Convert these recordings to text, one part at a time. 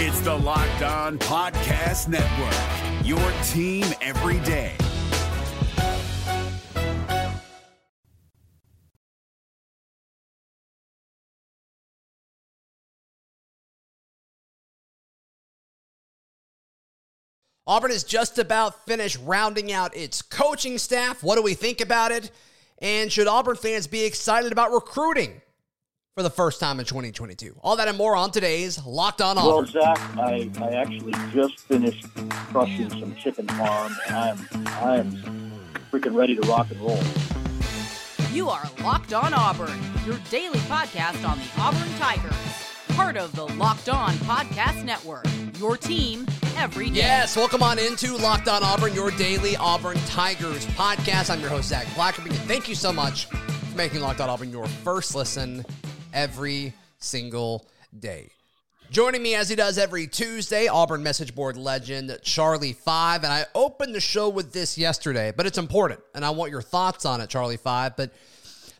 It's the Locked On Podcast Network, your team every day. Auburn is just about finished rounding out its coaching staff. What do we think about it? And should Auburn fans be excited about recruiting for the first time in 2022? All that and more on today's Locked On Auburn. Well, Zac, I, I actually just finished crushing some chicken farm, and I'm I am freaking ready to rock and roll. You are Locked On Auburn, your daily podcast on the Auburn Tigers. Part of the Locked On Podcast Network, your team every day. Yes, welcome on into Locked On Auburn, your daily Auburn Tigers podcast. I'm your host, Zac Blackerby, and thank you so much for making Locked On Auburn your first listen every single day. Joining me as he does every Tuesday, Auburn message board legend Charlie Five. And I opened the show with this yesterday, but it's important, and I want your thoughts on it, Charlie Five. But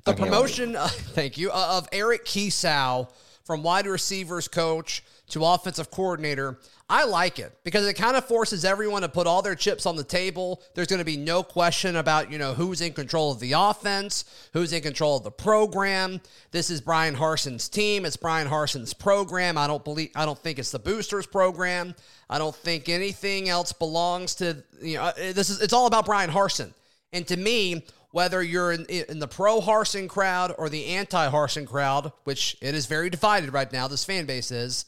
the promotion, uh, thank you, uh, of Eric Kiesau from wide receivers coach to offensive coordinator, I like it because it kind of forces everyone to put all their chips on the table. There's going to be no question about, you know, who's in control of the offense, who's in control of the program. This is Bryan Harsin's team. It's Bryan Harsin's program. I don't believe I don't think it's the boosters program. I don't think anything else belongs to, you know, uh, this is it's all about Bryan Harsin. And to me, whether you're in, in the pro Harsin crowd or the anti Harsin crowd, which it is very divided right now, this fan base is,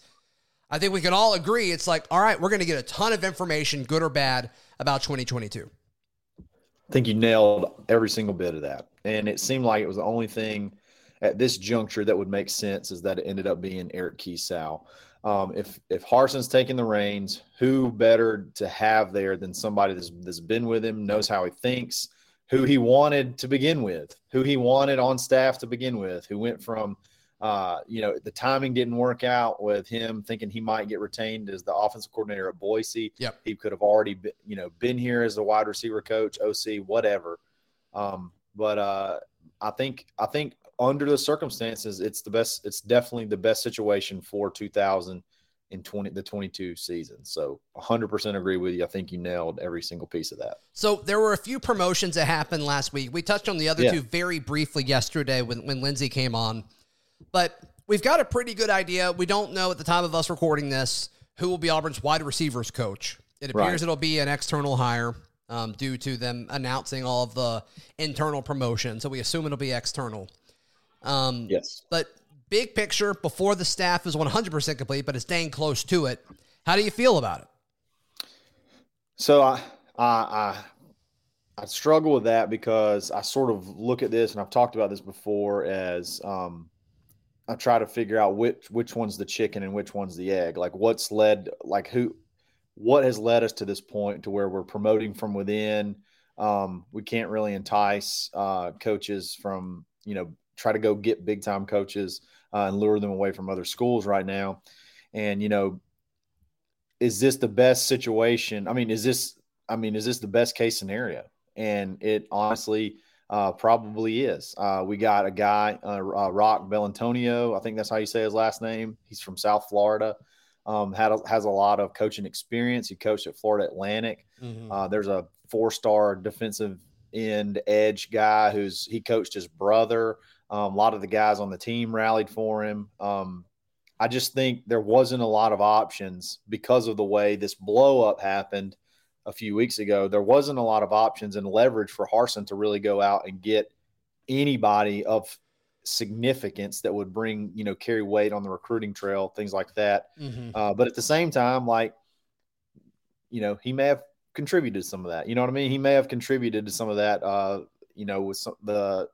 I think we can all agree it's like, all right, we're going to get a ton of information, good or bad, about 2022. I think you nailed every single bit of that. And it seemed like it was the only thing at this juncture that would make sense is that it ended up being Eric Kiesau. Um, if if Harsin's taking the reins, who better to have there than somebody that's, that's been with him, knows how he thinks, who he wanted to begin with, who he wanted on staff to begin with, who went from, uh, you know, the timing didn't work out with him thinking he might get retained as the offensive coordinator at Boise. Yep. He could have already, been, you know, been here as a wide receiver coach, OC, whatever. Um, but uh, I think I think under the circumstances, it's the best. It's definitely the best situation for 2020 the 22 season. So 100% agree with you. I think you nailed every single piece of that. So there were a few promotions that happened last week. We touched on the other Yeah. two very briefly yesterday when, when Lindsay came on. But we've got a pretty good idea. We don't know at the time of us recording this who will be Auburn's wide receivers coach. It appears Right. it'll be an external hire um, due to them announcing all of the internal promotions. So we assume it'll be external. Um, Yes. But big picture, before the staff is 100% complete, but it's staying close to it, how do you feel about it? So I, I, I, I struggle with that because I sort of look at this, and I've talked about this before. As um, I try to figure out which which one's the chicken and which one's the egg. Like what's led, like who, what has led us to this point to where we're promoting from within. Um, we can't really entice uh, coaches from you know try to go get big time coaches uh, and lure them away from other schools right now. And you know, is this the best situation? I mean, is this I mean, is this the best case scenario? And it honestly uh, probably is. Uh, we got a guy, uh, uh, Roc Belantonio. I think that's how you say his last name. He's from South Florida. Um, had a, has a lot of coaching experience. He coached at Florida Atlantic. Uh, there's a four-star defensive end edge guy who's he coached his brother. Um, a lot of the guys on the team rallied for him. Um, I just think there wasn't a lot of options because of the way this blow up happened a few weeks ago. There wasn't a lot of options and leverage for Harsin to really go out and get anybody of significance that would bring, you know, carry weight on the recruiting trail, things like that. Mm-hmm. Uh, but at the same time, like, you know, he may have contributed some of that. You know what I mean? He may have contributed to some of that. Uh, you know, with some, the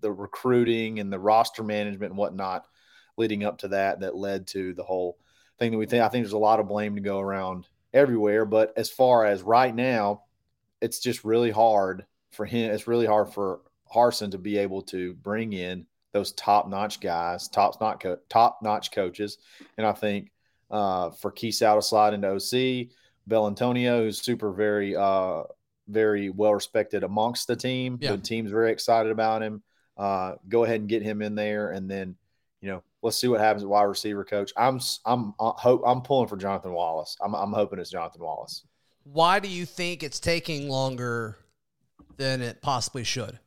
the recruiting and the roster management and whatnot leading up to that that led to the whole thing that we think. I think there's a lot of blame to go around everywhere. But as far as right now, it's just really hard for him. It's really hard for Harsin to be able to bring in those top notch guys, top notch co- top notch coaches, and I think uh, for Kiesau to slide into OC, Belantonio, who's super very uh, very well respected amongst the team. Yeah. The team's very excited about him. Uh, go ahead and get him in there, and then you know, let's see what happens at wide receiver coach. I'm I'm uh, hope I'm pulling for Jonathan Wallace. I'm I'm hoping it's Jonathan Wallace. Why do you think it's taking longer than it possibly should?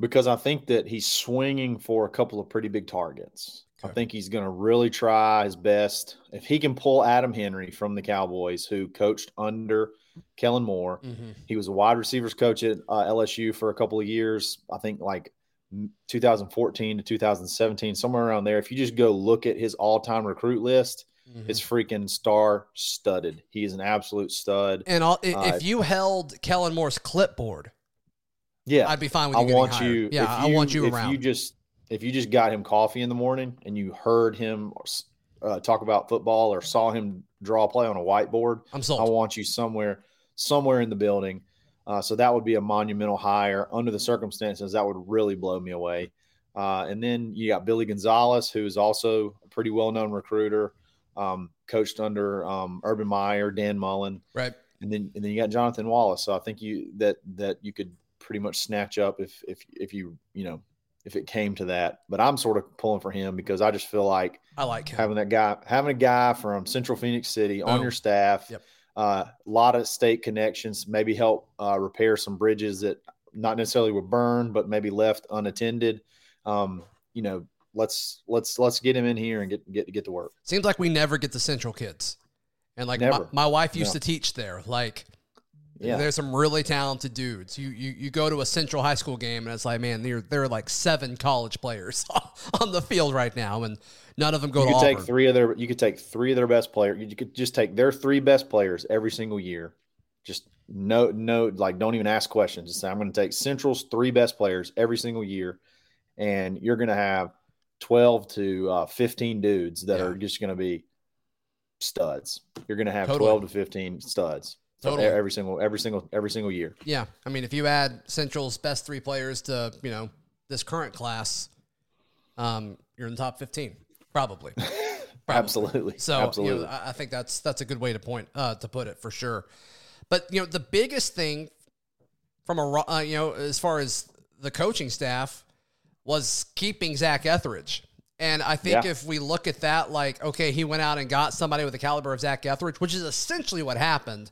Because I think that he's swinging for a couple of pretty big targets. Okay. I think he's going to really try his best. If he can pull Adam Henry from the Cowboys, who coached under Kellen Moore, Mm-hmm. he was a wide receivers coach at uh, LSU for a couple of years. I think like 2014 to 2017, somewhere around there. If you just go look at his all time recruit list, Mm-hmm. it's freaking star studded. He is an absolute stud. And all, i- Uh, if you held Kellen Moore's clipboard, Yeah, I'd be fine with I you getting want hired. you. Yeah, if I want you if around. you just if you just got him coffee in the morning and you heard him uh, talk about football or saw him draw a play on a whiteboard, I'm I want you somewhere somewhere in the building. Uh, so that would be a monumental hire under the circumstances. That would really blow me away. Uh, and then you got Billy Gonzalez, who is also a pretty well known recruiter, um, coached under um, Urban Meyer, Dan Mullen right. and then and then you got Jonathan Wallace. So I think you that that you could pretty much snatch up if if if you you know if it came to that. But I'm sort of pulling for him because I just feel like I like him. having that guy having a guy from Central Phoenix City on your staff. Yep. A uh, lot of state connections, maybe help uh, repair some bridges that not necessarily were burned, but maybe left unattended. Um, you know, let's let's let's get him in here and get get get to work. Seems like we never get the Central kids. And like my, my wife used No. to teach there. Like Yeah. there's some really talented dudes. You, you you go to a Central high school game and it's like, man, there there are like seven college players on the field right now, and none of them go you to could take Auburn. three of their you could take three of their best players you could just take their three best players every single year just no no like don't even ask questions just say i'm going to take central's three best players every single year and you're going to have 12 to uh, 15 dudes that Yeah. are just going to be studs you're going to have Totally. 12 to 15 studs Totally. every single every single every single year Yeah, I mean, if you add Central's best three players to you know this current class, um, you're in the top fifteen, probably. Probably. absolutely So absolutely you know, I I think that's that's a good way to point uh, to put it for sure. But you know, the biggest thing from a uh, you know as far as the coaching staff was keeping Zac Etheridge. And I think Yeah. if we look at that, like, okay, he went out and got somebody with the caliber of Zac Etheridge, which is essentially what happened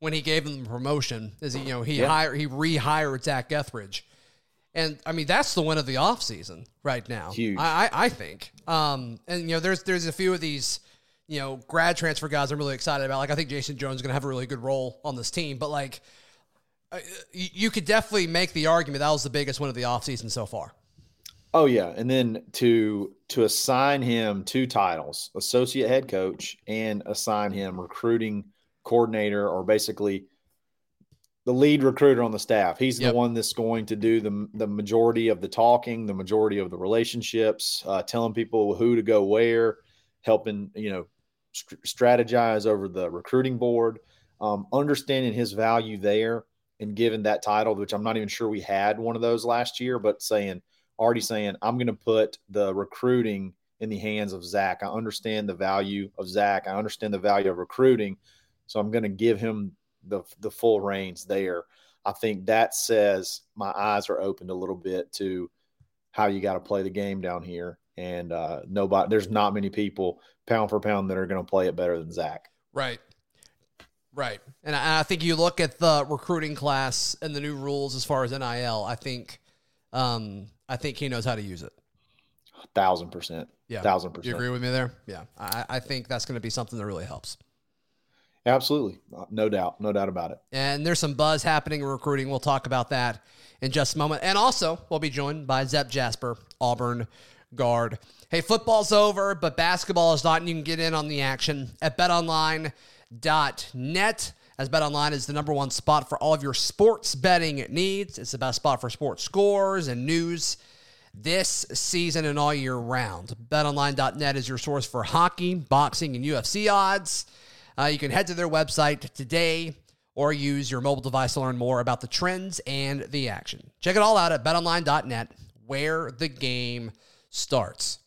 when he gave him the promotion. Is he, you know, he Yeah. hired, he rehired Zac Etheridge, and I mean that's the win of the offseason right now. Huge. I, I, I think. Um, and you know, there's there's a few of these, you know, grad transfer guys I'm really excited about. Like I think Jason Jones is going to have a really good role on this team, but like. uh, You you could definitely make the argument that was the biggest win of the offseason so far. Oh yeah, and then to to assign him two titles, associate head coach and assign him recruiting coordinator or basically the lead recruiter on the staff. He's Yep. the one that's going to do the the majority of the talking, the majority of the relationships, uh, telling people who to go where, helping you know st- strategize over the recruiting board, um, understanding his value there, and given that title, which I'm not even sure we had one of those last year, but saying already saying I'm going to put the recruiting in the hands of Zac. I understand the value of Zac. I understand the value of recruiting, so I'm going to give him the the full reins there. I think that says my eyes are opened a little bit to how you got to play the game down here, and uh, nobody, there's not many people pound for pound that are going to play it better than Zac. Right. Right. And I, I think you look at the recruiting class and the new rules as far as NIL, I think um, I think he knows how to use it. Thousand percent. Yeah. Thousand percent. you agree with me there? Yeah. I, I think that's going to be something that really helps. Absolutely. Uh, No doubt. No doubt about it. And there's some buzz happening in recruiting. We'll talk about that in just a moment. And also, we'll be joined by Zep Jasper, Auburn guard. Hey, football's over, but basketball is not, and you can get in on the action at betonline.net. As BetOnline is the number one spot for all of your sports betting needs. It's the best spot for sports scores and news this season and all year round. BetOnline.net is your source for hockey, boxing, and UFC odds. Uh, you can head to their website today or use your mobile device to learn more about the trends and the action. Check it all out at betonline.net, where the game starts.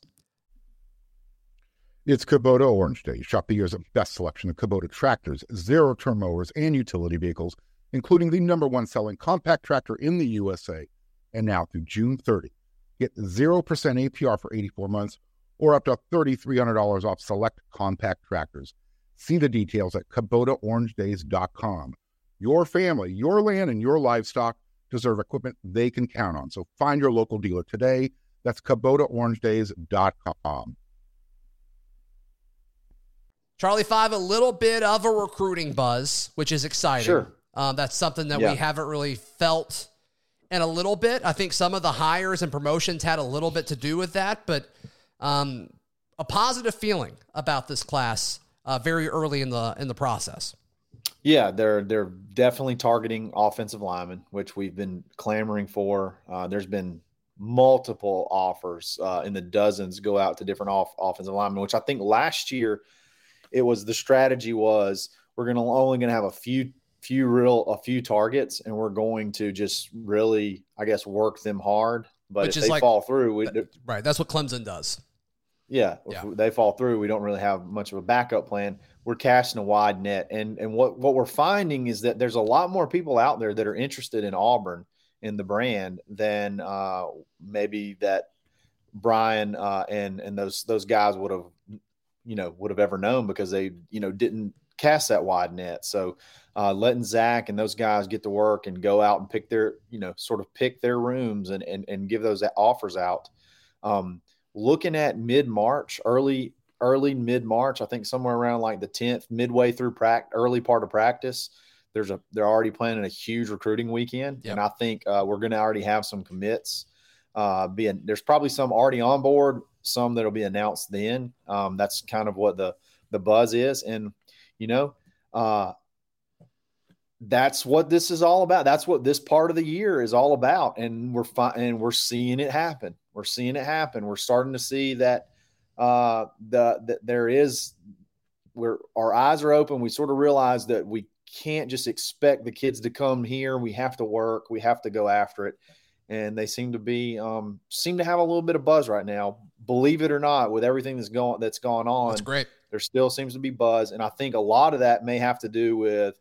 It's Kubota Orange Day. Shop the year's best selection of Kubota tractors, zero turn mowers, and utility vehicles, including the number one selling compact tractor in the USA. And now through June 30, get 0% APR for 84 months or up to $3,300 off select compact tractors. See the details at KubotaOrangeDays.com. Your family, your land, and your livestock deserve equipment they can count on. So find your local dealer today. That's KubotaOrangeDays.com. Charlie Five, a little bit of a recruiting buzz, which is exciting. Sure. Um, that's something that Yeah. we haven't really felt in a little bit. I think some of the hires and promotions had a little bit to do with that, but um, a positive feeling about this class uh, very early in the in the process. Yeah, they're they're definitely targeting offensive linemen, which we've been clamoring for. Uh, there's been multiple offers uh, in the dozens go out to different off offensive linemen, which I think last year it was the strategy was we're gonna only gonna have a few few real a few targets, and we're going to just really I guess work them hard. But Which if they like- fall through, we, Right. That's what Clemson does. Yeah, if Yeah. they fall through, we don't really have much of a backup plan. We're casting a wide net, and and what what we're finding is that there's a lot more people out there that are interested in Auburn in the brand than uh, maybe that Bryan uh, and and those those guys would have you know would have ever known because they you know didn't cast that wide net. So uh, letting Zac and those guys get to work and go out and pick their you know sort of pick their rooms and and, and give those offers out. Um, looking at mid March, early early mid March, I think somewhere around like the tenth, midway through practice, early part of practice. There's a they're already planning a huge recruiting weekend, Yep. and I think uh, we're going to already have some commits. Uh, being there's probably some already on board, some that'll be announced then. Um, that's kind of what the the buzz is, and you know, uh, that's what this is all about. That's what this part of the year is all about, and we're fi- and we're seeing it happen. We're seeing it happen. We're starting to see that uh, the that there is where our eyes are open. We sort of realize that we can't just expect the kids to come here. We have to work. We have to go after it, and they seem to be um, seem to have a little bit of buzz right now. Believe it or not, with everything that's going that's gone on, That's great. there still seems to be buzz and i think a lot of that may have to do with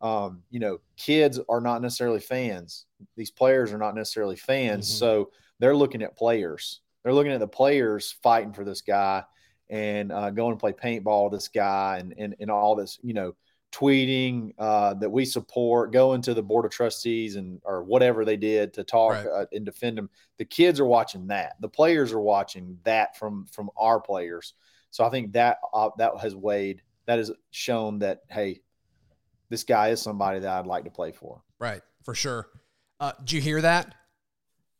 um, you know kids are not necessarily fans these players are not necessarily fans Mhm. so they're looking at players they're looking at the players fighting for this guy and uh, going to play paintball with this guy and, and and all this you know tweeting uh, that we support going to the board of trustees and or whatever they did to talk Right. uh, and defend them the kids are watching that the players are watching that from from our players so I think that uh, that has weighed. That has shown that hey, this guy is somebody that I'd like to play for. Right. For sure. Uh, did you hear that?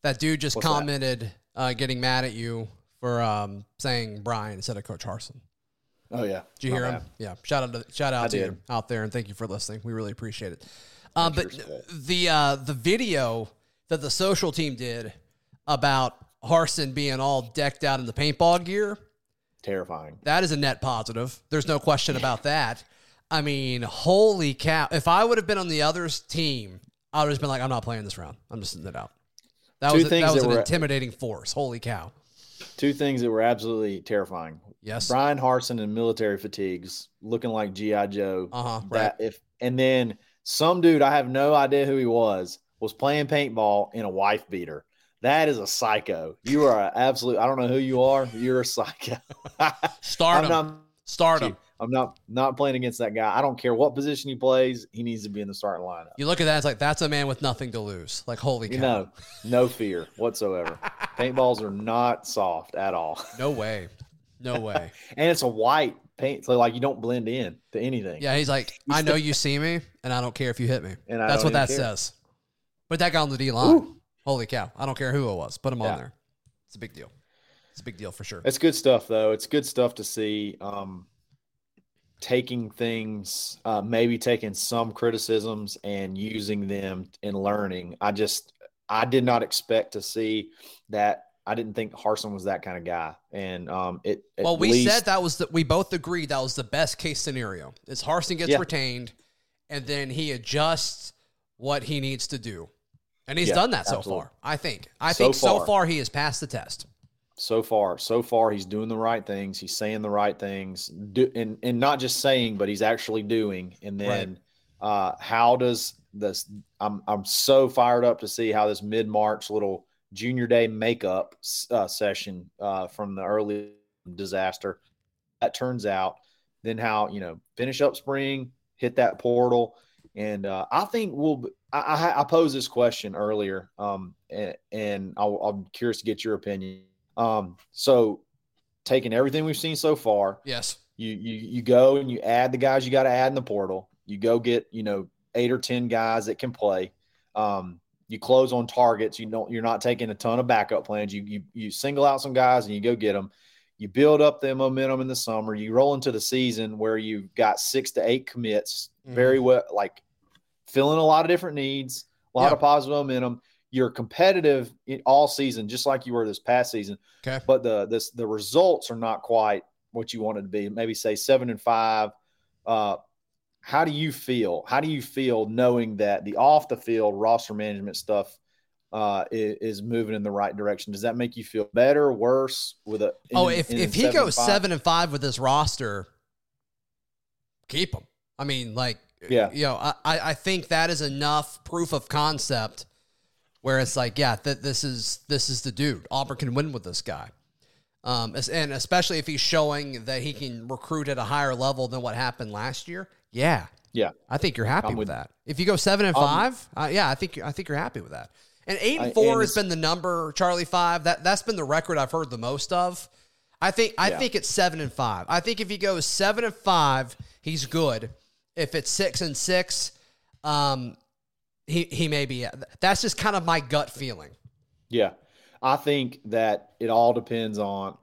That dude just What's commented, uh, getting mad at you for um, saying Bryan instead of Coach Harsin. Oh yeah, Did you hear him? Yeah. Shout out to shout out I to you out there, and thank you for listening. We really appreciate it. Um, but Thanks for respect. the uh, the video that the social team did about Harsin being all decked out in the paintball gear, Terrifying. that is a net positive. There's no question about that. I mean, holy cow! If I would have been on the other's team, I would have been like, I'm not playing this round. I'm just sitting it out. That Two was things that was that an were- intimidating force. Holy cow! Two things that were absolutely terrifying. Yes. Bryan Harsin in military fatigues, looking like GI Joe. Uh-huh, That if and then some dude I have no idea who he was was playing paintball in a wife beater. That is a psycho. You are an absolute. I don't know who you are. You're a psycho. Start I'm not Start him. I'm not not playing against that guy. I don't care what position he plays. He needs to be in the starting lineup. You look at that, it's like that's a man with nothing to lose. Like holy cow! You know, no fear whatsoever. Paintballs are not soft at all, No way. No way. and it's a white paint, so like you don't blend in to anything. Yeah, he's like, I know you see me, and I don't care if you hit me. And I That's what that care. says. Put that guy on the D line. Holy cow! I don't care who it was. Put him Yeah. on there. It's a big deal. It's a big deal for sure. It's good stuff, though. It's good stuff to see. Um, taking things, uh, maybe taking some criticisms and using them in learning. I just, I did not expect to see that. I didn't think Harsin was that kind of guy, and um, it. Well, we least- said that was that we both agreed that was the best case scenario. Is Harsin gets Yeah. retained, and then he adjusts what he needs to do, and he's Yeah, done that so absolutely. far. I think. I So think so far. far he has passed the test. So far so far he's doing the right things he's saying the right things do, and and not just saying but he's actually doing and then uh how does this i'm i'm so fired up to see how this mid-march little junior day makeup uh, session uh from the early disaster. That turns out. Then how you know finish up spring, hit that portal, and uh, I think we'll. I, I, I posed this question earlier, um, and, and i am curious to get your opinion. Um, so taking everything we've seen so far, yes, you you you go and you add the guys you got to add in the portal. You go get you know eight or ten guys that can play. Um, you close on targets. You don't. You're not taking a ton of backup plans. You you you single out some guys and you go get them. You build up the momentum in the summer. You roll into the season where you've got six to eight commits, mm-hmm. very well, like filling a lot of different needs, a lot yep. of positive momentum. You're competitive all season, just like you were this past season. Okay. But the this the results are not quite what you wanted to be. Maybe say seven and five. Uh, how do you feel? How do you feel knowing that the off the field roster management stuff uh, is, is, moving in the right direction? Does that make you feel better, worse? With a in, oh, if if he goes seven and five with this roster, keep him. I mean, like, yeah, you know, I I think that is enough proof of concept where it's like, yeah, that this is this is the dude. Auburn can win with this guy. Um, and especially if he's showing that he can recruit at a higher level than what happened last year. Yeah. Yeah. I think you're happy with, with, that. If you go seven and five, uh, yeah, I think I think you're happy with that. And eight and four I, and has been the number, Charlie five. That that's been the record I've heard the most of. I think I yeah. think it's seven and five. I think if he goes seven and five, he's good. If it's six and six, um, he he may be. That's just kind of my gut feeling. Yeah, I think that it all depends on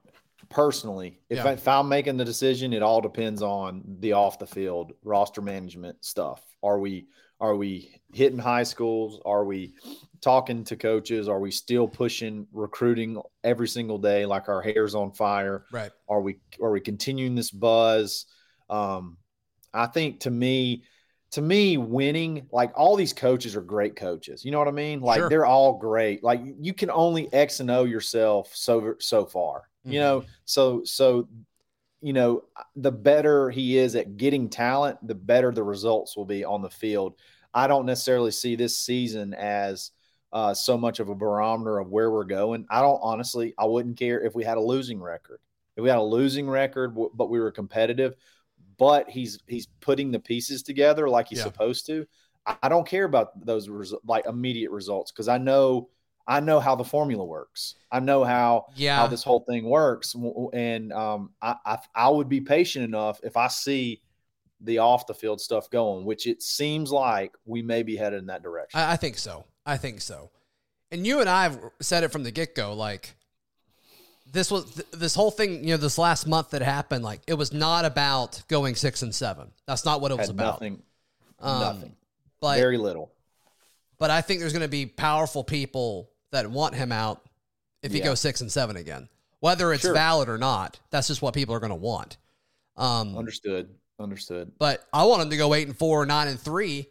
personally. If, yeah. I, if I'm making the decision, it all depends on the off the field roster management stuff. Are we are we hitting high schools? Are we talking to coaches? Are we still pushing recruiting every single day like our hair's on fire? Right. Are we are we continuing this buzz? Um, I think to me, to me, winning like all these coaches are great coaches. You know what I mean? Like sure. they're all great. Like you can only X and O yourself so so far. Mm-hmm. You know, so so you know, the better he is at getting talent, the better the results will be on the field. I don't necessarily see this season as uh, so much of a barometer of where we're going. I don't honestly, I wouldn't care if we had a losing record. If we had a losing record, but we were competitive, but he's he's putting the pieces together like he's yeah. supposed to. I don't care about those like immediate results because I know I know how the formula works. I know how yeah. how this whole thing works, and um, I, I, I would be patient enough if I see the off the field stuff going, which it seems like we may be headed in that direction. I, I think so. I think so. And you and I have said it from the get go, like this was th- this whole thing. You know, this last month that happened, like it was not about going six and seven. That's not what it was Had about. Nothing. Um, nothing. But very little. But I think there's going to be powerful people that want him out if he yeah. goes six and seven again. Whether it's sure. valid or not, that's just what people are going to want. Um, Understood. Understood. But I want him to go eight and four, nine and three,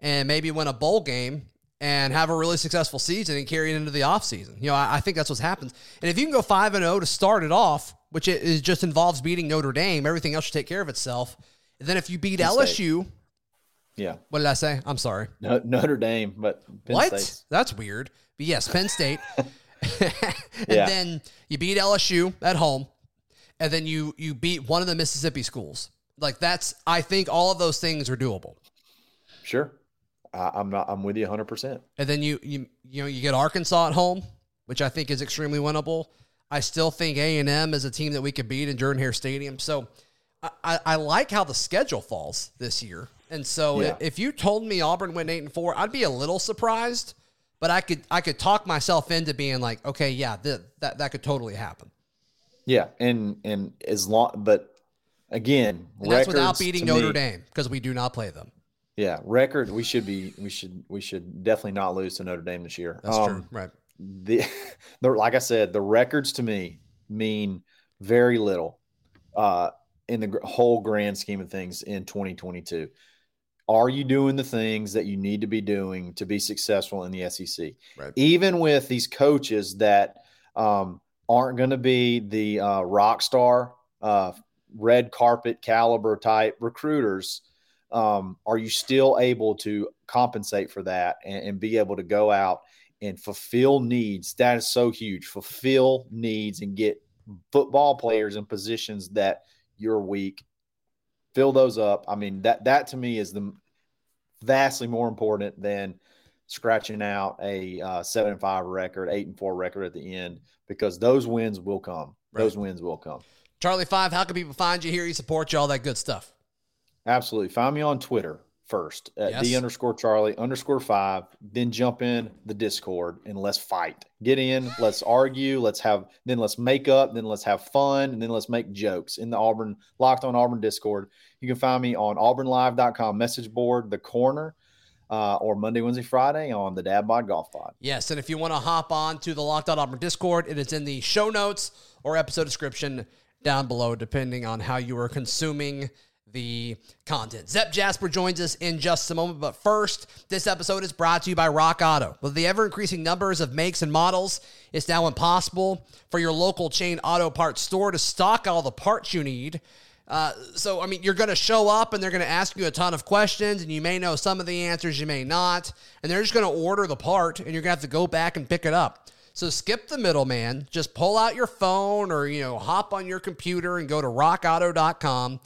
and maybe win a bowl game and have a really successful season and carry it into the offseason. You know, I, I, think that's what happens. And if you can go five and zero oh to start it off, which it, it, just involves beating Notre Dame, everything else should take care of itself. And then if you beat Penn LSU, State. yeah. What did I say? I'm sorry. No, Notre Dame, but Penn what? State's. That's weird. But yes, Penn State. and yeah. then you beat LSU at home, and then you you beat one of the Mississippi schools. Like that's I think all of those things are doable. Sure. I, am not I'm with you 100. percent And then you you you know you get Arkansas at home, which I think is extremely winnable. I still think A and M is a team that we could beat in Jordan Hare Stadium. So I, I, I like how the schedule falls this year. And so yeah. if you told me Auburn went eight and four, I'd be a little surprised but I could I could talk myself into being like, okay, yeah, th- that that could totally happen. Yeah, and and as long, but again, and that's without beating Notre me, Dame because we do not play them. Yeah, record we should be we should we should definitely not lose to Notre Dame this year. That's um, true, right? The, the like I said, the records to me mean very little uh, in the whole grand scheme of things in 2022 are you doing the things that you need to be doing to be successful in the SEC? Right. Even with these coaches that um, aren't going to be the uh, rock star, uh, red carpet caliber type recruiters, um, are you still able to compensate for that and, and be able to go out and fulfill needs? That is so huge. Fulfill needs and get football players in positions that you're weak. Fill those up. I mean, that that to me is the vastly more important than scratching out a uh, seven and five record, eight and four record at the end, because those wins will come. Right. Those wins will come. Charlie Five, how can people find you here? You support you, all that good stuff. Absolutely. Find me on Twitter first at yes. the underscore Charlie underscore five. Then jump in the Discord and let's fight. Get in, let's argue, let's have then let's make up, then let's have fun, and then let's make jokes in the Auburn Locked on Auburn Discord. You can find me on auburnlive.com message board, the corner. Uh, or Monday, Wednesday, Friday on the Dad Bod Golf Pod. Yes, and if you want to hop on to the Locked On Auburn Discord, it is in the show notes or episode description down below, depending on how you are consuming the content. Zep Jasper joins us in just a moment, but first, this episode is brought to you by Rock Auto. With the ever increasing numbers of makes and models, it's now impossible for your local chain auto parts store to stock all the parts you need. Uh, so, I mean, you're going to show up and they're going to ask you a ton of questions, and you may know some of the answers, you may not. And they're just going to order the part, and you're going to have to go back and pick it up. So skip the middleman. Just pull out your phone or, you know, hop on your computer and go to rockauto.com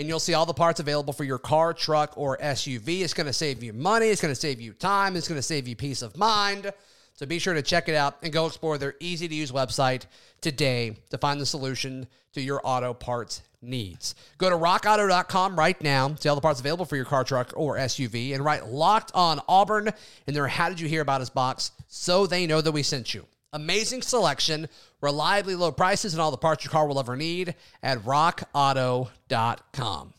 and you'll see all the parts available for your car, truck, or SUV. It's going to save you money. It's going to save you time. It's going to save you peace of mind. So be sure to check it out and go explore their easy to use website today to find the solution to your auto parts needs. Go to rockauto.com right now, see all the parts available for your car, truck, or SUV, and write locked on Auburn in their How Did You Hear About Us box so they know that we sent you. Amazing selection, reliably low prices, and all the parts your car will ever need at rockauto.com.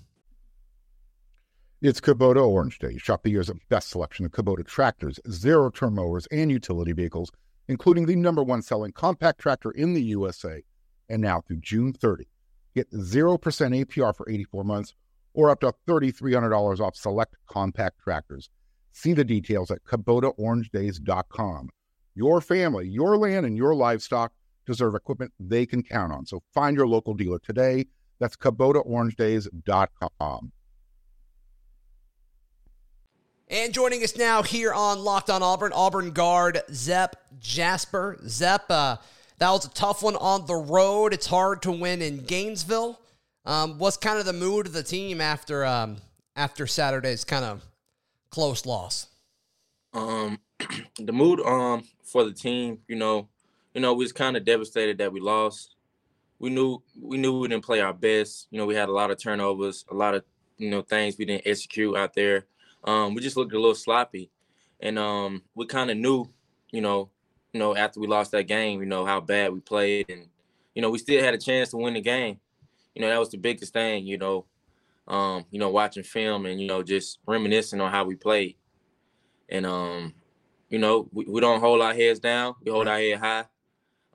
It's Kubota Orange Day. Shop the year's best selection of Kubota tractors, zero turn mowers, and utility vehicles, including the number one selling compact tractor in the USA. And now through June 30, get 0% APR for 84 months or up to $3,300 off select compact tractors. See the details at KubotaOrangeDays.com. Your family, your land, and your livestock deserve equipment they can count on. So find your local dealer today. That's KubotaOrangeDays.com. And joining us now here on Locked on Auburn, Auburn guard Zep Jasper. Zep, uh, that was a tough one on the road. It's hard to win in Gainesville. Um, what's kind of the mood of the team after um, after Saturday's kind of close loss? Um, the mood um for the team, you know, you know, we was kind of devastated that we lost. We knew we knew we didn't play our best. You know, we had a lot of turnovers, a lot of you know things we didn't execute out there. Um, we just looked a little sloppy, and um, we kind of knew, you know, you know, after we lost that game, you know how bad we played, and you know we still had a chance to win the game. You know that was the biggest thing. You know, um, you know watching film and you know just reminiscing on how we played, and um, you know, we, we don't hold our heads down. We hold our head high.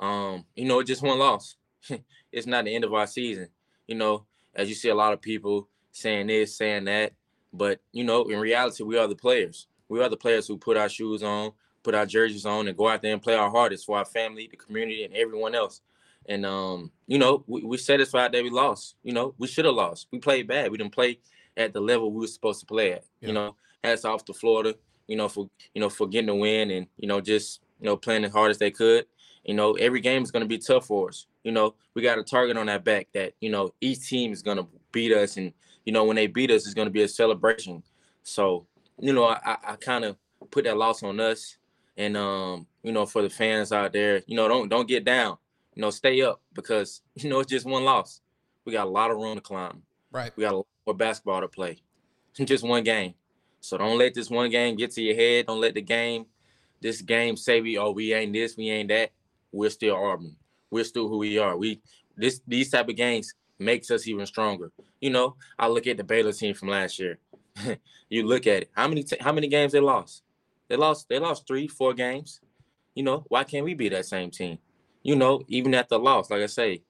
Um, you know, it just one loss. it's not the end of our season. You know, as you see a lot of people saying this, saying that. But, you know, in reality, we are the players. We are the players who put our shoes on, put our jerseys on, and go out there and play our hardest for our family, the community, and everyone else. And um, you know, we, we satisfied that we lost. You know, we should have lost. We played bad. We didn't play at the level we were supposed to play at. Yeah. You know, hats off to Florida you know, for you know, for getting the win and you know, just you know, playing as hard as they could. You know, every game is going to be tough for us. You know, we got a target on that back that you know each team is going to beat us, and you know when they beat us, it's going to be a celebration. So, you know, I, I kind of put that loss on us, and um, you know, for the fans out there, you know, don't don't get down. You know, stay up because you know it's just one loss. We got a lot of room to climb. Right. We got a lot more basketball to play. It's just one game. So don't let this one game get to your head. Don't let the game, this game say we oh we ain't this, we ain't that. We're still Auburn. We're still who we are. We this these type of games makes us even stronger. You know, I look at the Baylor team from last year. you look at it. How many t- how many games they lost? They lost they lost three, four games. You know, why can't we be that same team? You know, even at the loss, like I say,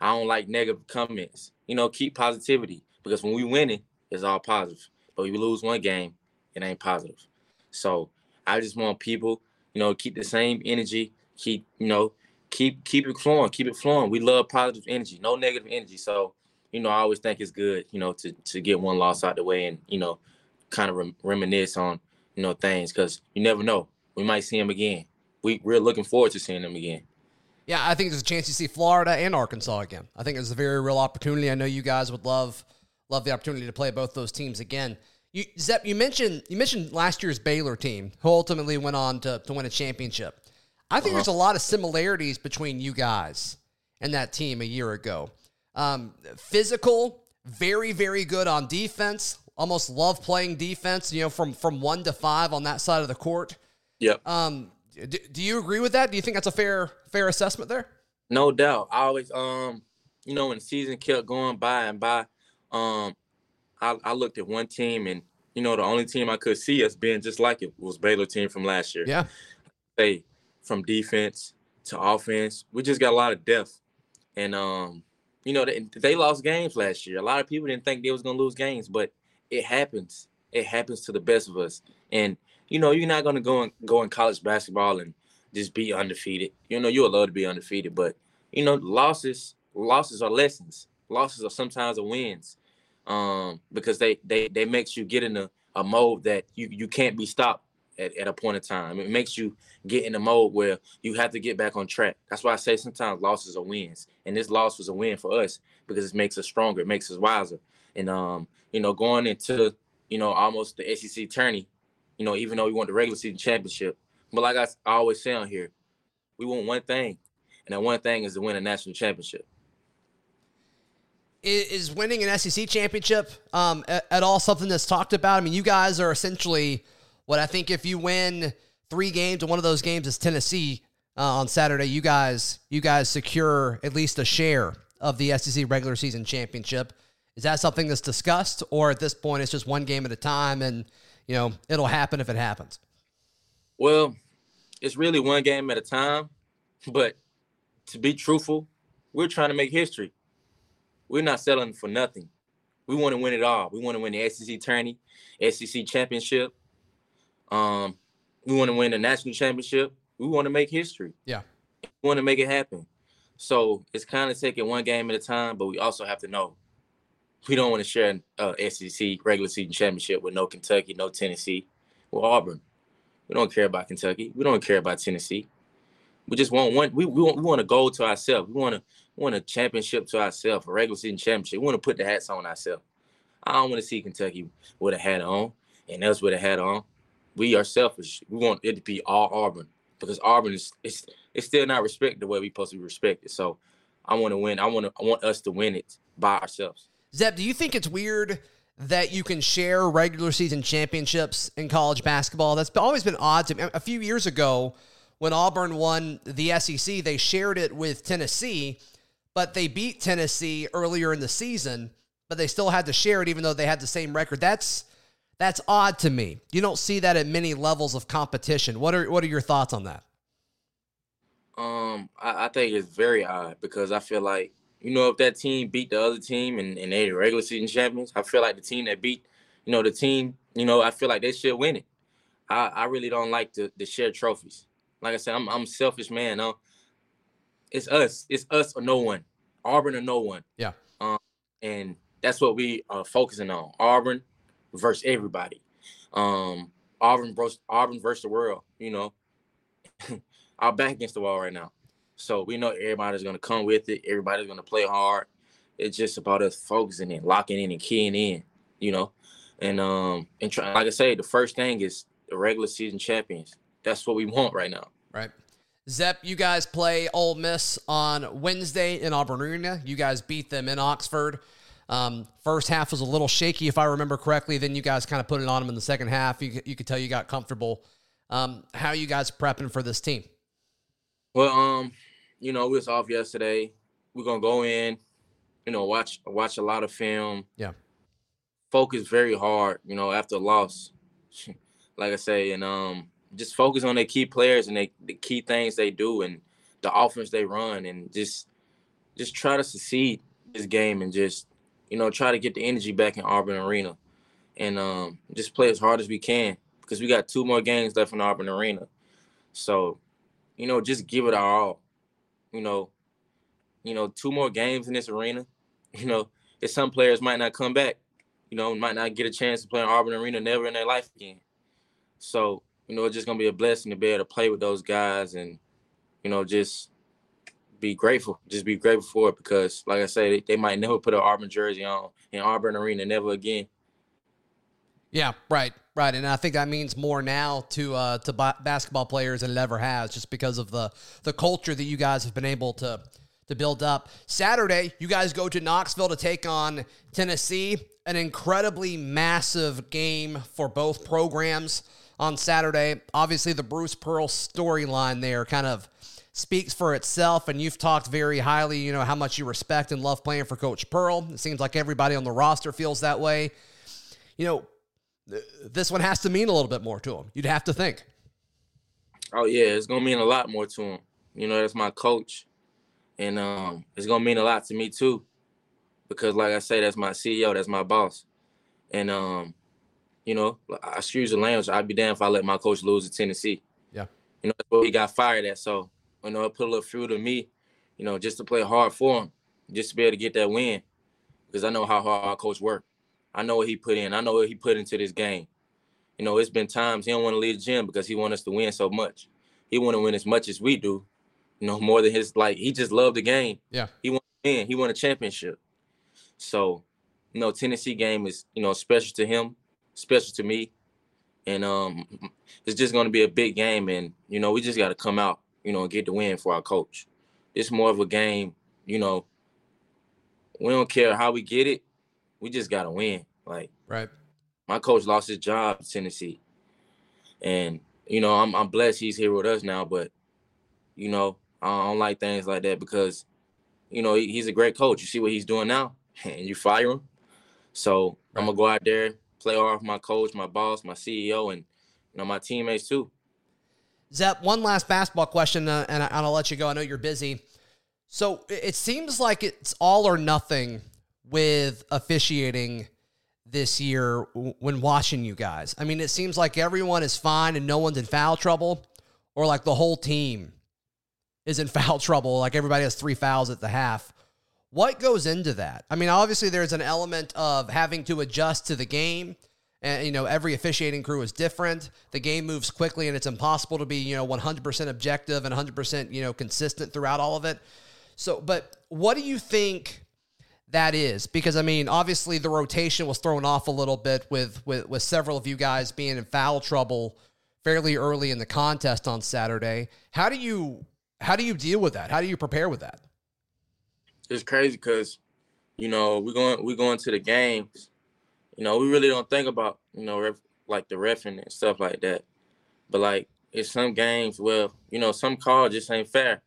I don't like negative comments. You know, keep positivity because when we winning, it's all positive. But we lose one game, it ain't positive. So I just want people, you know, keep the same energy, keep, you know, keep keep it flowing, keep it flowing. We love positive energy, no negative energy. So, you know, I always think it's good, you know, to to get one loss out the way and you know, kind of rem- reminisce on you know things because you never know, we might see him again. We we're looking forward to seeing him again. Yeah, I think there's a chance you see Florida and Arkansas again. I think it's a very real opportunity. I know you guys would love love the opportunity to play both those teams again. You, Zep, you mentioned you mentioned last year's Baylor team, who ultimately went on to, to win a championship. I think uh-huh. there's a lot of similarities between you guys and that team a year ago. Um, physical, very very good on defense. Almost love playing defense. You know, from from one to five on that side of the court. Yep. Um, do, do you agree with that? Do you think that's a fair fair assessment there? No doubt. I always um, you know, when the season kept going by and by, um, I, I looked at one team and you know the only team I could see us being just like it was Baylor team from last year. Yeah. They from defense to offense, we just got a lot of depth, and um, you know they, they lost games last year. A lot of people didn't think they was gonna lose games, but it happens. It happens to the best of us, and you know you're not gonna go and go in college basketball and just be undefeated. You know you'll love to be undefeated, but you know losses losses are lessons. Losses are sometimes a wins um, because they they they makes you get in a, a mode that you you can't be stopped at, at a point in time. It makes you get in a mode where you have to get back on track. That's why I say sometimes losses are wins, and this loss was a win for us because it makes us stronger, it makes us wiser, and um, you know, going into you know almost the SEC tourney, you know, even though we won the regular season championship, but like I, I always say on here, we want one thing, and that one thing is to win a national championship is winning an SEC championship um, at, at, all something that's talked about? I mean, you guys are essentially what I think if you win three games and one of those games is Tennessee uh, on Saturday, you guys you guys secure at least a share of the SEC regular season championship. Is that something that's discussed, or at this point it's just one game at a time, and you know it'll happen if it happens? Well, it's really one game at a time, but to be truthful, we're trying to make history we're not selling for nothing. We want to win it all. We want to win the SEC tourney, SEC championship. Um, we want to win the national championship. We want to make history. Yeah, we want to make it happen. So it's kind of taking one game at a time, but we also have to know we don't want to share uh, SEC regular season championship with no Kentucky, no Tennessee, with Auburn. We don't care about Kentucky. We don't care about Tennessee. We just want one. We we want, we want a goal to ourselves. We want to want a championship to ourselves, a regular season championship. We want to put the hats on ourselves. I don't want to see Kentucky with a hat on and us with a hat on. We are selfish. We want it to be all Auburn because Auburn is it's it's still not respected the way we supposed to be respected. So I want to win. I want to I want us to win it by ourselves. Zep, do you think it's weird that you can share regular season championships in college basketball? That's always been odd to me. A few years ago, when Auburn won the SEC, they shared it with Tennessee but they beat Tennessee earlier in the season, but they still had to share it even though they had the same record. That's that's odd to me. You don't see that at many levels of competition. What are what are your thoughts on that? Um, I, I think it's very odd because I feel like you know if that team beat the other team and, and they the regular season champions, I feel like the team that beat you know the team you know I feel like they should win it. I, I really don't like to, to share trophies. Like I said, I'm I'm a selfish man. No, it's us. It's us or no one. Auburn or no one. Yeah. Um, and that's what we are focusing on. Auburn versus everybody. Um, Auburn versus Auburn versus the world. You know, our back against the wall right now. So we know everybody's gonna come with it. Everybody's gonna play hard. It's just about us focusing in, locking in, and keying in. You know, and um, and try, like I say, the first thing is the regular season champions. That's what we want right now. Right. Zep, you guys play Ole Miss on Wednesday in Auburn Arena. You guys beat them in Oxford. Um, first half was a little shaky, if I remember correctly. Then you guys kind of put it on them in the second half. You, you could tell you got comfortable. Um, how are you guys prepping for this team? Well, um, you know, we was off yesterday. We're gonna go in, you know, watch watch a lot of film. Yeah. Focus very hard, you know, after a loss. like I say, and um, just focus on their key players and they, the key things they do and the offense they run and just just try to succeed this game and just you know try to get the energy back in Auburn Arena and um, just play as hard as we can because we got two more games left in Auburn Arena. So, you know, just give it our all. You know, you know, two more games in this arena. You know, if some players might not come back, you know, might not get a chance to play in Auburn Arena never in their life again. So you know, it's just gonna be a blessing to be able to play with those guys and, you know, just be grateful. Just be grateful for it because, like I said, they, they might never put an Auburn jersey on in Auburn Arena, never again. Yeah, right, right, and I think that means more now to uh, to b- basketball players than it ever has, just because of the the culture that you guys have been able to to build up. Saturday, you guys go to Knoxville to take on Tennessee, an incredibly massive game for both programs on Saturday. Obviously, the Bruce Pearl storyline there kind of speaks for itself, and you've talked very highly, you know, how much you respect and love playing for Coach Pearl. It seems like everybody on the roster feels that way. You know, this one has to mean a little bit more to him. You'd have to think. Oh yeah, it's gonna mean a lot more to him. You know, that's my coach, and um, it's gonna mean a lot to me too, because like I say, that's my CEO, that's my boss, and um, you know, I excuse the language. I'd be damned if I let my coach lose to Tennessee. Yeah, you know, that's what he got fired at. So you know, it put a little fuel to me, you know, just to play hard for him, just to be able to get that win, because I know how hard our coach worked. I know what he put in. I know what he put into this game. You know, it's been times he don't want to leave the gym because he wants us to win so much. He want to win as much as we do. You know, more than his like he just loved the game. Yeah. He want to win. He won a championship. So, you know, Tennessee game is, you know, special to him, special to me. And um it's just gonna be a big game and you know, we just gotta come out, you know, and get the win for our coach. It's more of a game, you know. We don't care how we get it we just gotta win. Like right. My coach lost his job in Tennessee, and you know I'm I'm blessed he's here with us now. But you know I don't like things like that because you know he, he's a great coach. You see what he's doing now, and you fire him. So right. I'm gonna go out there, play off my coach, my boss, my CEO, and you know my teammates too. Zep, one last basketball question, uh, and, I, and I'll let you go. I know you're busy. So it seems like it's all or nothing with officiating this year when watching you guys? I mean, it seems like everyone is fine and no one's in foul trouble, or like the whole team is in foul trouble, like everybody has three fouls at the half. What goes into that? I mean, obviously, there's an element of having to adjust to the game. And, you know, every officiating crew is different. The game moves quickly, and it's impossible to be, you know, 100% objective and 100%, you know, consistent throughout all of it. So, but what do you think that is because I mean, obviously the rotation was thrown off a little bit with with with several of you guys being in foul trouble fairly early in the contest on Saturday. How do you how do you deal with that? How do you prepare with that? It's crazy because you know we're going we're going to the games. You know, we really don't think about you know ref, like the refing and stuff like that. But like it's some games where you know some calls just ain't fair,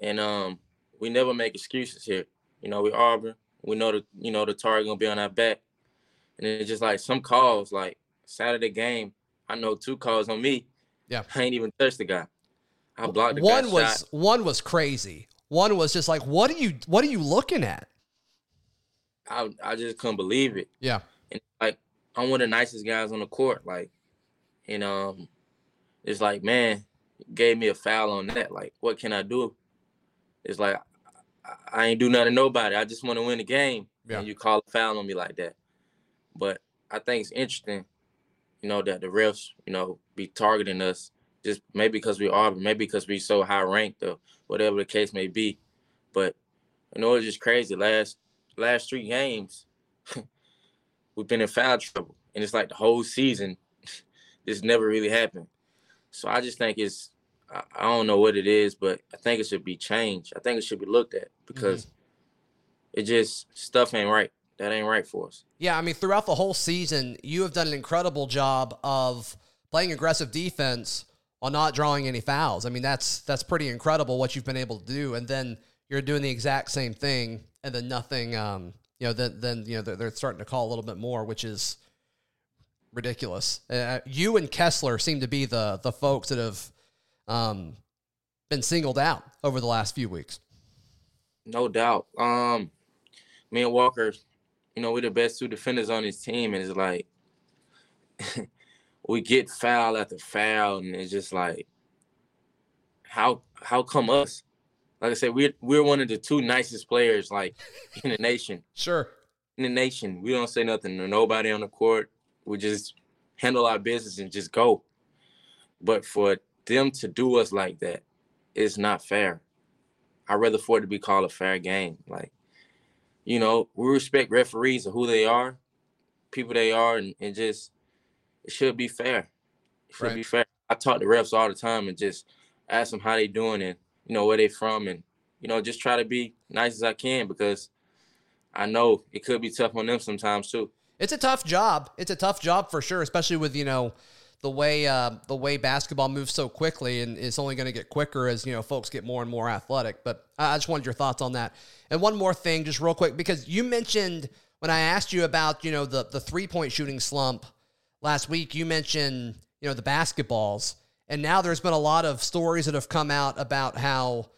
and um we never make excuses here. You know, we Auburn. We know the you know the target gonna be on our back, and it's just like some calls, like Saturday game. I know two calls on me. Yeah, I ain't even touched the guy. I blocked the one was shot. one was crazy. One was just like, what are you what are you looking at? I I just couldn't believe it. Yeah, and like I'm one of the nicest guys on the court. Like, and um, it's like man, gave me a foul on that. Like, what can I do? It's like I ain't do nothing to nobody. I just want to win the game. Yeah. And you call a foul on me like that. But I think it's interesting, you know, that the refs, you know, be targeting us just maybe because we are, maybe because we so high ranked or whatever the case may be. But you know, it's just crazy. Last last three games, we've been in foul trouble. And it's like the whole season, this never really happened. So I just think it's I, I don't know what it is, but I think it should be changed. I think it should be looked at because mm-hmm. it just stuff ain't right. That ain't right for us. Yeah, I mean, throughout the whole season, you have done an incredible job of playing aggressive defense while not drawing any fouls. I mean, that's that's pretty incredible what you've been able to do. And then you're doing the exact same thing, and then nothing. Um, you know, then then you know they're, they're starting to call a little bit more, which is ridiculous. Uh, you and Kessler seem to be the the folks that have um, been singled out over the last few weeks. No doubt. Um, me and Walker, you know, we're the best two defenders on his team, and it's like we get foul after foul, and it's just like, how how come us? Like I said, we're we're one of the two nicest players like in the nation. Sure. In the nation, we don't say nothing to nobody on the court. We just handle our business and just go. But for them to do us like that, it's not fair. I'd rather for it to be called a fair game. Like, you know, we respect referees and who they are, people they are, and, and just it should be fair. It should Right. be fair. I talk to refs all the time and just ask them how they doing and you know where they from and you know just try to be nice as I can because I know it could be tough on them sometimes too. It's a tough job. It's a tough job for sure, especially with you know the way uh, the way basketball moves so quickly, and it's only going to get quicker as you know folks get more and more athletic. But I I just wanted your thoughts on that. And one more thing, just real quick, because you mentioned when I asked you about you know the the three point shooting slump last week, you mentioned you know the basketballs, and now there's been a lot of stories that have come out about how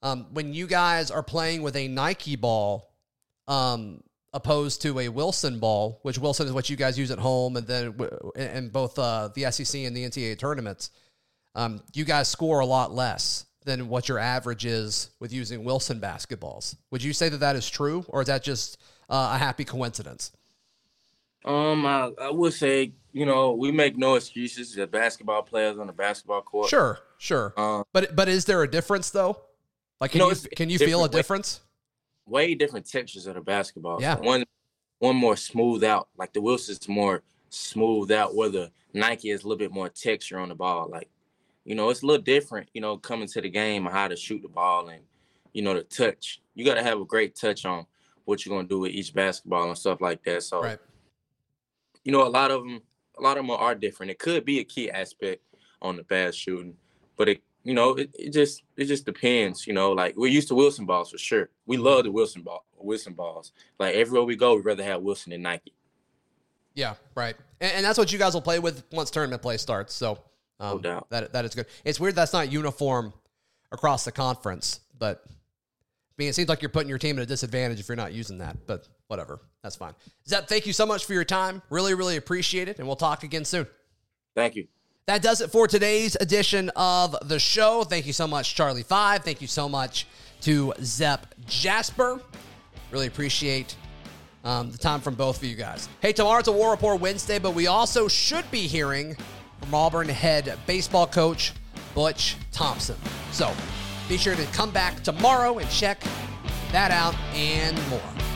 um, when you guys are playing with a Nike ball, um, opposed to a Wilson ball, which Wilson is what you guys use at home, and then in both uh, the SEC and the NCAA tournaments, um, you guys score a lot less than what your average is with using Wilson basketballs. Would you say that that is true, or is that just uh, a happy coincidence? Um, I, I would say you know we make no excuses. The basketball players on the basketball court. Sure, sure. Um, But but is there a difference though? Like, can No, you can you feel a different way- difference? way different textures of the basketball. Yeah. One one more smooth out. Like the Wilson's more smooth out where the Nike is a little bit more texture on the ball. Like, you know, it's a little different, you know, coming to the game and how to shoot the ball and, you know, the touch. You gotta have a great touch on what you're gonna do with each basketball and stuff like that. So Right. You know, a lot of them, a lot of them are different. It could be a key aspect on the fast shooting, but it, you know, it, it just, it just depends. You know, like we're used to Wilson balls for sure. We love the Wilson ball, Wilson balls. Like everywhere we go, we'd rather have Wilson than Nike. Yeah, right. And, and that's what you guys will play with once tournament play starts. So um, No doubt. that that is good. It's weird that's not uniform across the conference, but I mean, it seems like you're putting your team at a disadvantage if you're not using that. But whatever, that's fine. Zep, thank you so much for your time. Really, really appreciate it, and we'll talk again soon. Thank you. That does it for today's edition of the show. Thank you so much, Charlie Five. Thank you so much to Zep Jasper. Really appreciate um, the time from both of you guys. Hey, tomorrow's a War Report Wednesday, but we also should be hearing from Auburn head baseball coach Butch Thompson. So be sure to come back tomorrow and check that out and more.